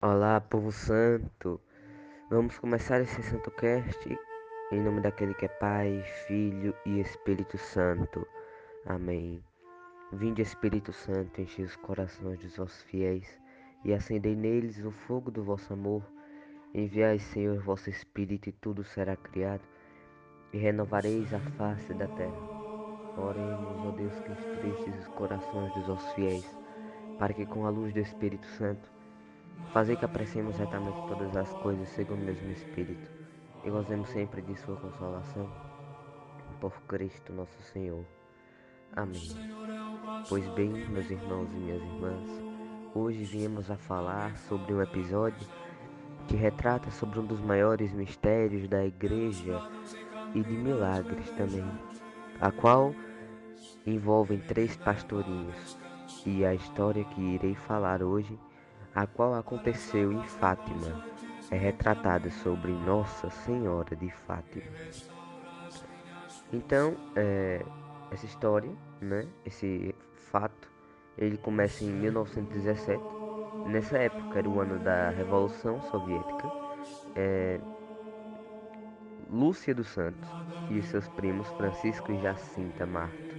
Olá, povo santo. Vamos começar esse Santo Cast em nome daquele que é Pai, Filho e Espírito Santo. Amém. Vinde, Espírito Santo, enche os corações dos vossos fiéis e acendei neles o fogo do vosso amor. Enviai, Senhor, vosso Espírito e tudo será criado e renovareis a face da terra. Oremos, ó Deus, que instruístes os corações dos vossos fiéis, para que com a luz do Espírito Santo Fazer que apreciemos retamente todas as coisas segundo o mesmo Espírito e gozemos sempre de Sua consolação. Por Cristo nosso Senhor. Amém. Pois bem, meus irmãos e minhas irmãs, hoje viemos a falar sobre um episódio que retrata sobre um dos maiores mistérios da Igreja e de milagres também, a qual envolvem três pastorinhos. E a história que irei falar hoje a qual aconteceu em Fátima, é retratada sobre Nossa Senhora de Fátima. Então, é, essa história, né, esse fato, ele começa em 1917. Nessa época era o ano da Revolução Soviética. É, Lúcia dos Santos e seus primos Francisco e Jacinta Marto,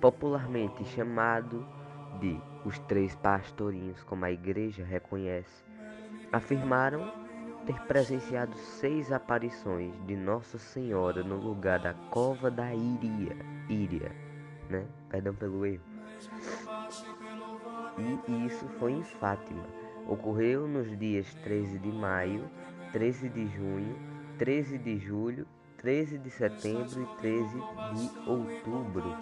popularmente chamado de os três pastorinhos, como a igreja reconhece, afirmaram ter presenciado seis aparições de Nossa Senhora no lugar da cova da Íria, Íria, né? Perdão pelo erro. E isso foi em Fátima. Ocorreu nos dias 13 de maio, 13 de junho, 13 de julho, 13 de setembro e 13 de outubro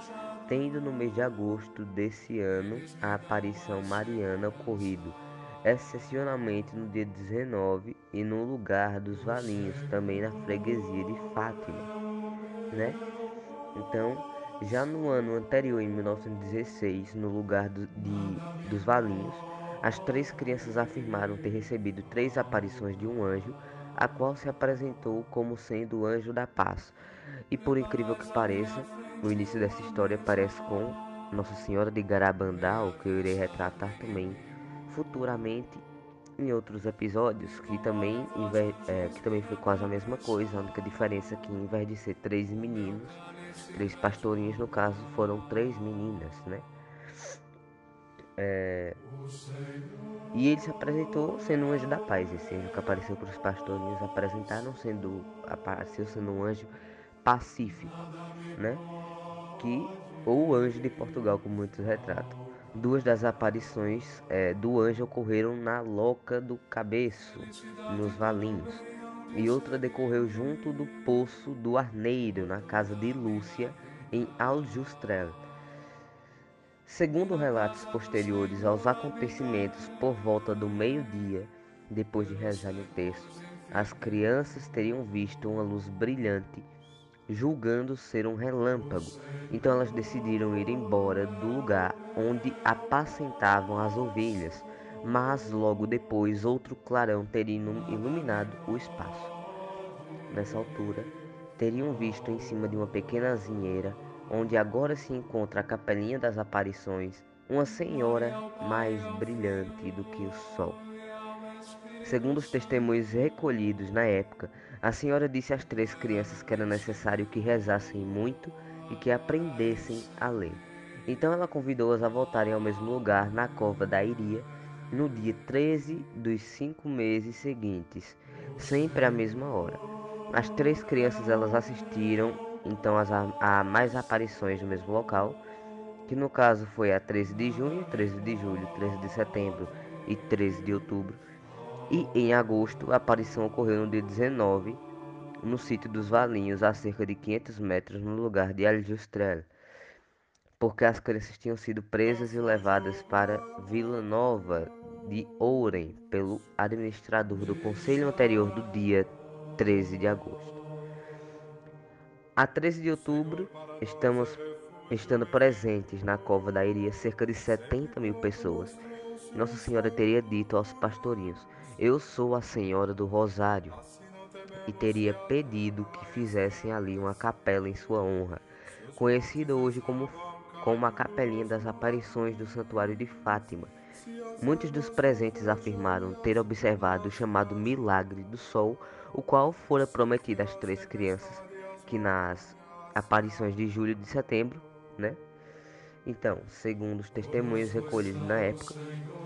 tendo no mês de agosto desse ano a aparição mariana ocorrido excepcionalmente no dia 19 e no lugar dos Valinhos, também na freguesia de Fátima, né? Então, já no ano anterior, em 1916, no lugar do, de, dos Valinhos, as três crianças afirmaram ter recebido três aparições de um anjo, a qual se apresentou como sendo o anjo da paz. E por incrível que pareça, o início dessa história parece com Nossa Senhora de Garabandal, que eu irei retratar também futuramente em outros episódios, que também, é, que também foi quase a mesma coisa, a única diferença é que em vez de ser três meninos, três pastorinhos no caso, foram três meninas, né? É... E ele se apresentou sendo um anjo da paz. Esse anjo que apareceu para os pastorinhos apresentaram sendo apareceu sendo um anjo pacífico, né? que ou o anjo de Portugal, como muitos retratam. Duas das aparições é, do anjo ocorreram na Loca do Cabeço, nos Valinhos, e outra decorreu junto do Poço do Arneiro, na casa de Lúcia, em Aljustrel. Segundo relatos posteriores aos acontecimentos por volta do meio-dia, depois de rezar o texto, as crianças teriam visto uma luz brilhante julgando ser um relâmpago. Então elas decidiram ir embora do lugar onde apacentavam as ovelhas, mas logo depois outro clarão teria iluminado o espaço. Nessa altura, teriam visto em cima de uma pequena azinheira, onde agora se encontra a capelinha das aparições, uma senhora mais brilhante do que o sol. Segundo os testemunhos recolhidos na época, a senhora disse às três crianças que era necessário que rezassem muito e que aprendessem a ler. Então ela convidou-as a voltarem ao mesmo lugar, na cova da Iria, no dia 13 dos cinco meses seguintes, sempre à mesma hora. As três crianças elas assistiram então as, a, mais aparições no mesmo local, que no caso foi a 13 de junho, 13 de julho, 13 de setembro e 13 de outubro e em agosto, a aparição ocorreu no dia 19, no sítio dos Valinhos, a cerca de 500 metros no lugar de Aljustrel, porque as crianças tinham sido presas e levadas para Vila Nova de Ourem pelo administrador do conselho anterior do dia 13 de agosto. A 13 de outubro, estamos estando presentes na cova da Iria cerca de 70 mil pessoas. Nossa Senhora teria dito aos pastorinhos: eu sou a Senhora do Rosário e teria pedido que fizessem ali uma capela em sua honra, conhecida hoje como, como a Capelinha das Aparições do Santuário de Fátima. Muitos dos presentes afirmaram ter observado o chamado milagre do sol, o qual fora prometido às três crianças, que nas aparições de julho e de setembro, né? Então, segundo os testemunhos recolhidos na época,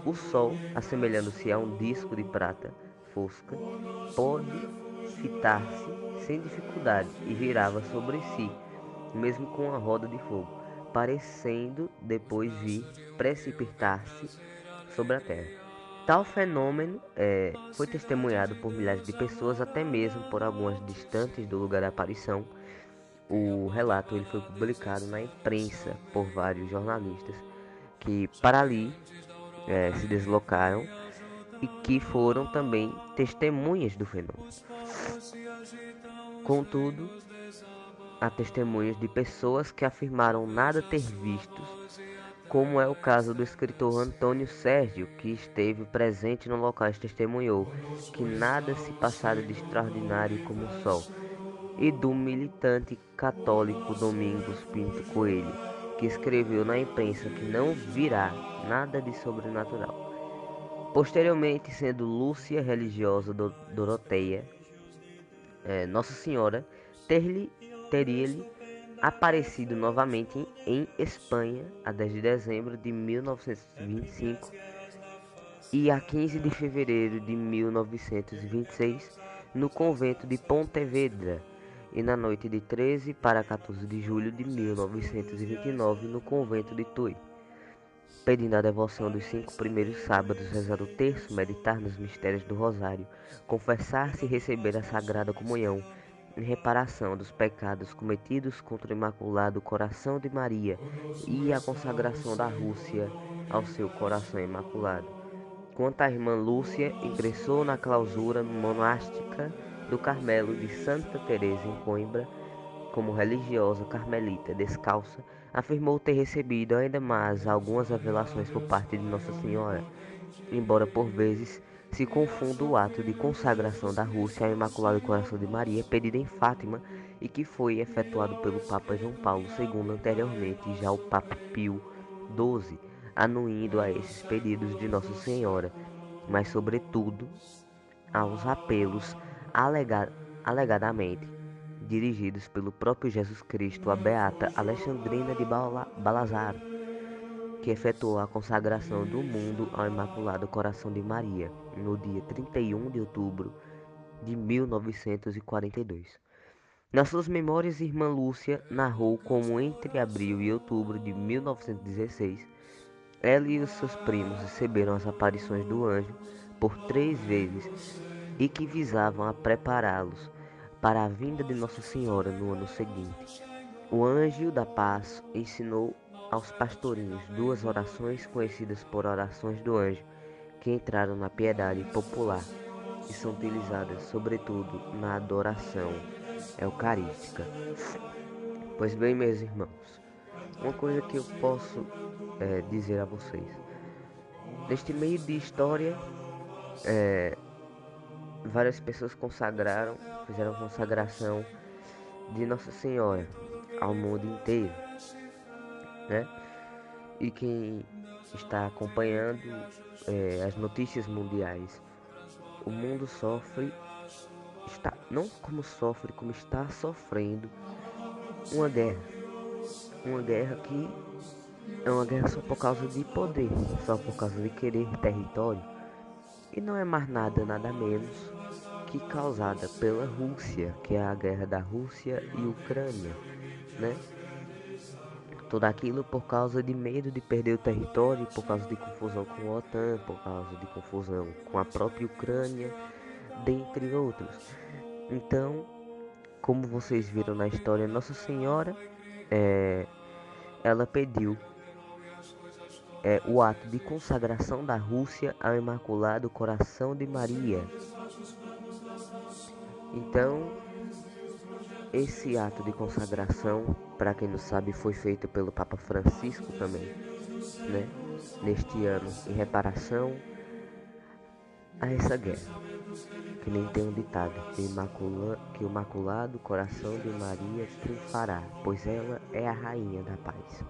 o sol, assemelhando-se a um disco de prata fosca, pode fitar-se sem dificuldade e virava sobre si, mesmo com uma roda de fogo, parecendo depois vir precipitar-se sobre a terra. Tal fenômeno é, foi testemunhado por milhares de pessoas, até mesmo por algumas distantes do lugar da aparição. O relato ele foi publicado na imprensa por vários jornalistas que para ali é, se deslocaram e que foram também testemunhas do fenômeno. Contudo, há testemunhas de pessoas que afirmaram nada ter visto, como é o caso do escritor Antônio Sérgio, que esteve presente no local e testemunhou que nada se passara de extraordinário como o sol, e do militante católico Domingos Pinto Coelho, que escreveu na imprensa que não virá nada de sobrenatural. Posteriormente, sendo Lúcia religiosa do Doroteia, é, Nossa Senhora teria-lhe aparecido novamente em, em Espanha a 10 de dezembro de 1925 e a 15 de fevereiro de 1926 no convento de Pontevedra e na noite de 13 para 14 de julho de 1929 no convento de Tui pedindo a devoção dos cinco primeiros sábados, rezar o terço, meditar nos mistérios do rosário, confessar-se e receber a sagrada comunhão, em reparação dos pecados cometidos contra o Imaculado Coração de Maria e a consagração da Rússia ao seu coração imaculado. Quanto à irmã Lúcia, ingressou na clausura monástica do Carmelo de Santa Teresa em Coimbra, como religiosa carmelita descalça, afirmou ter recebido ainda mais algumas revelações por parte de Nossa Senhora, embora por vezes se confunda o ato de consagração da Rússia ao Imaculado Coração de Maria pedido em Fátima e que foi efetuado pelo Papa João Paulo II anteriormente já o Papa Pio XII, anuindo a esses pedidos de Nossa Senhora, mas sobretudo aos apelos alegadamente dirigidos pelo próprio Jesus Cristo à beata Alexandrina de Balazar, que efetuou a consagração do mundo ao Imaculado Coração de Maria no dia 31 de outubro de 1942. Nas suas memórias, irmã Lúcia narrou como entre abril e outubro de 1916, ela e os seus primos receberam as aparições do anjo por três vezes e que visavam a prepará-los para a vinda de Nossa Senhora no ano seguinte. O anjo da paz ensinou aos pastorinhos duas orações conhecidas por orações do anjo, que entraram na piedade popular e são utilizadas sobretudo na adoração eucarística. Pois bem, meus irmãos, uma coisa que eu posso é, dizer a vocês: neste meio de história, é, várias pessoas consagraram, fizeram consagração de Nossa Senhora ao mundo inteiro, né? E quem está acompanhando é, as notícias mundiais, o mundo sofre, está não como sofre, como está sofrendo uma guerra, uma guerra que é uma guerra só por causa de poder, só por causa de querer território e não é mais nada, nada menos que causada pela Rússia, que é a guerra da Rússia e Ucrânia, né? Tudo aquilo por causa de medo de perder o território, por causa de confusão com a OTAN, por causa de confusão com a própria Ucrânia, dentre outros. Então, como vocês viram na história, Nossa Senhora, é, ela pediu é o ato de consagração da Rússia ao Imaculado Coração de Maria. Então, esse ato de consagração, para quem não sabe, foi feito pelo Papa Francisco também, né? Neste ano, em reparação a essa guerra. Que nem tem um ditado, que, imacula, que o Imaculado Coração de Maria triunfará, pois ela é a rainha da paz.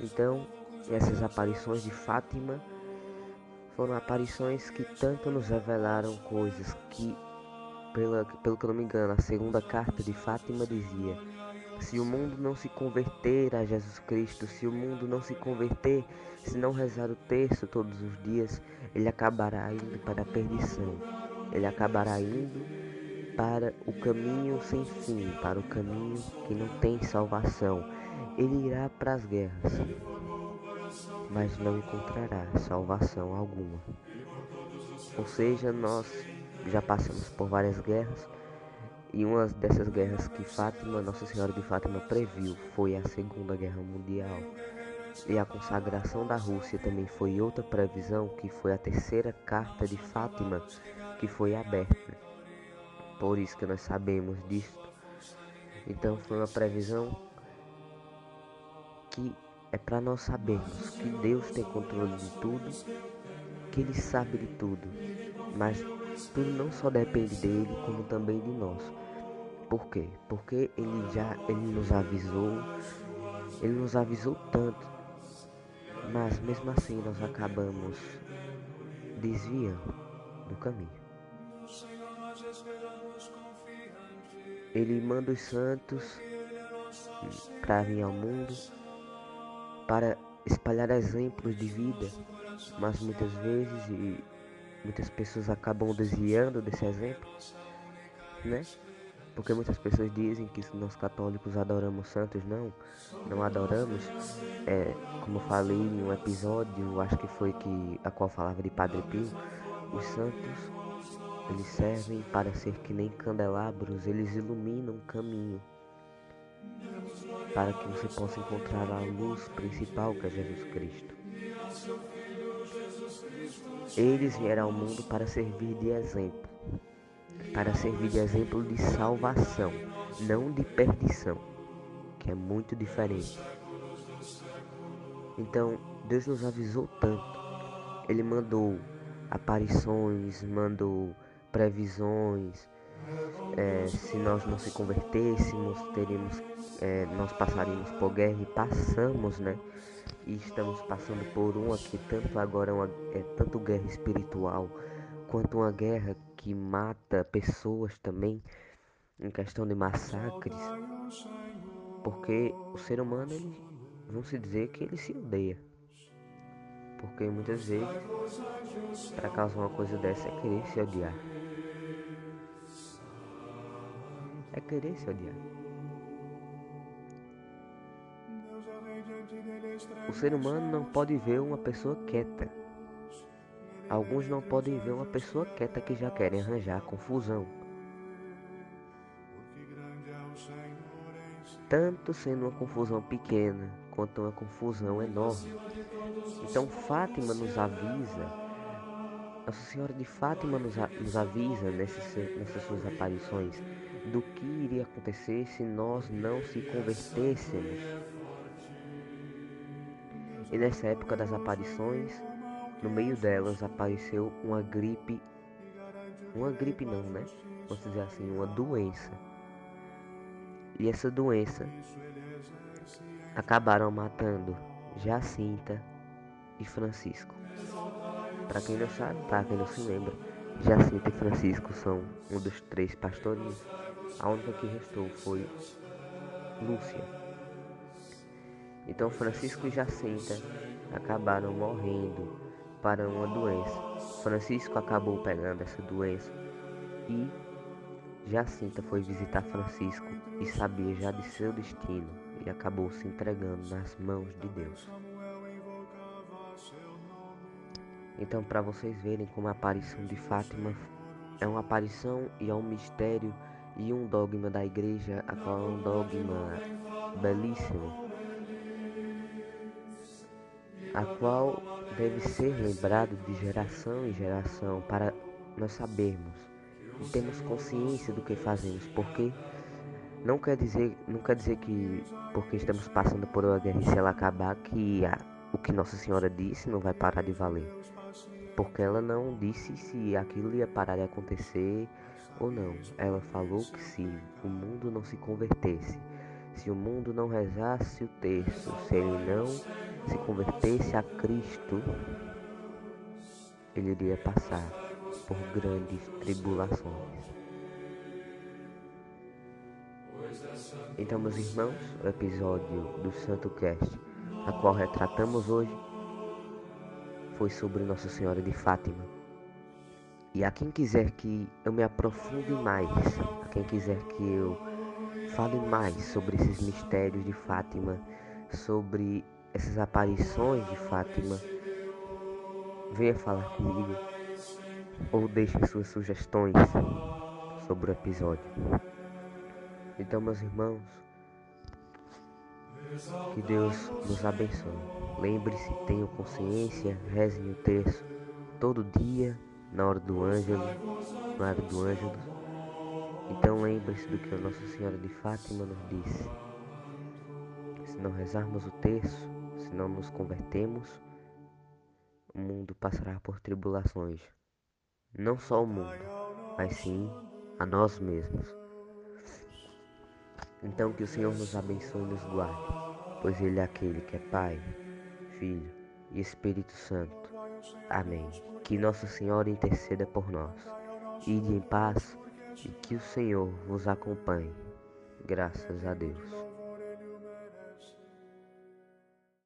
Então, essas aparições de Fátima Foram aparições que tanto nos revelaram coisas que, pela, pelo que eu não me engano, a segunda carta de Fátima dizia: se o mundo não se converter a Jesus Cristo, se o mundo não se converter, se não rezar o terço todos os dias, ele acabará indo para a perdição. Ele acabará indo para o caminho sem fim, para o caminho que não tem salvação. Ele irá para as guerras mas não encontrará salvação alguma. Ou seja, nós já passamos por várias guerras e uma dessas guerras que Fátima, Nossa Senhora de Fátima previu foi a Segunda Guerra Mundial. E a consagração da Rússia também foi outra previsão, que foi a terceira carta de Fátima que foi aberta. Por isso que nós sabemos disto. Então foi uma previsão que é para nós sabermos que Deus tem controle de tudo, que Ele sabe de tudo, mas tudo não só depende dele, como também de nós. Por quê? Porque Ele já Ele nos avisou, Ele nos avisou tanto, mas mesmo assim nós acabamos desviando do caminho. Ele manda os santos para vir ao mundo para espalhar exemplos de vida, mas muitas vezes e muitas pessoas acabam desviando desse exemplo, né? Porque muitas pessoas dizem que nós católicos adoramos santos, não, não adoramos. É, como eu falei em um episódio, acho que foi que a qual falava de Padre Pio, os santos eles servem para ser que nem candelabros, eles iluminam o caminho para que você possa encontrar a luz principal que é Jesus Cristo. Eles vieram ao mundo para servir de exemplo, para servir de exemplo de salvação, não de perdição, que é muito diferente. Então, Deus nos avisou tanto. Ele mandou aparições, mandou previsões, é, se nós não se convertêssemos, teríamos, é, nós passaríamos por guerra e passamos, né? E estamos passando por uma que tanto agora uma, é tanto guerra espiritual quanto uma guerra que mata pessoas também em questão de massacres, porque o ser humano ele se dizer que ele se odeia. Porque muitas vezes para causar uma coisa dessa é querer se odiar. É querer se odiar. O ser humano não pode ver uma pessoa quieta. Alguns não podem ver uma pessoa quieta que já querem arranjar confusão. Tanto sendo uma confusão pequena quanto uma confusão enorme. Então Fátima nos avisa nossa Senhora de Fátima nos, nos avisa nessas, nessas suas aparições do que iria acontecer se nós não se convertêssemos. E nessa época das aparições, no meio delas apareceu uma gripe, uma gripe não, né? Vamos dizer assim, uma doença. E essa doença acabaram matando Jacinta e Francisco. Para quem não sabe, para quem não se lembra, Jacinta e Francisco são um dos três pastorinhos. A única que restou foi Lúcia. Então Francisco e Jacinta acabaram morrendo para uma doença. Francisco acabou pegando essa doença e Jacinta foi visitar Francisco e sabia já de seu destino e acabou se entregando nas mãos de Deus. Então, para vocês verem como a aparição de Fátima é uma aparição e é um mistério e um dogma da igreja, a qual é um dogma belíssimo, a qual deve ser lembrado de geração em geração para nós sabermos e termos consciência do que fazemos, porque não quer dizer, não quer dizer que porque estamos passando por uma guerra e se ela acabar que a, o que Nossa Senhora disse não vai parar de valer porque ela não disse se aquilo ia parar de acontecer ou não. Ela falou que se o mundo não se convertesse, se o mundo não rezasse o texto, se ele não se convertesse a Cristo, ele iria passar por grandes tribulações. Então, meus irmãos, o episódio do Santo Cast, a qual retratamos hoje, foi sobre Nossa Senhora de Fátima. E a quem quiser que eu me aprofunde mais, a quem quiser que eu fale mais sobre esses mistérios de Fátima, sobre essas aparições de Fátima, venha falar comigo ou deixe suas sugestões sobre o episódio. Então, meus irmãos, que Deus nos abençoe. Lembre-se, tenham consciência, rezem o terço todo dia, na hora do ângelo, na hora do ângelo. Então lembre-se do que a Nossa Senhora de Fátima nos disse. Se não rezarmos o terço, se não nos convertemos, o mundo passará por tribulações. Não só o mundo, mas sim a nós mesmos. Então que o Senhor nos abençoe e nos guarde, pois Ele é aquele que é Pai, Filho e Espírito Santo. Amém. Que Nossa Senhora interceda por nós. Ide em paz e que o Senhor vos acompanhe. Graças a Deus.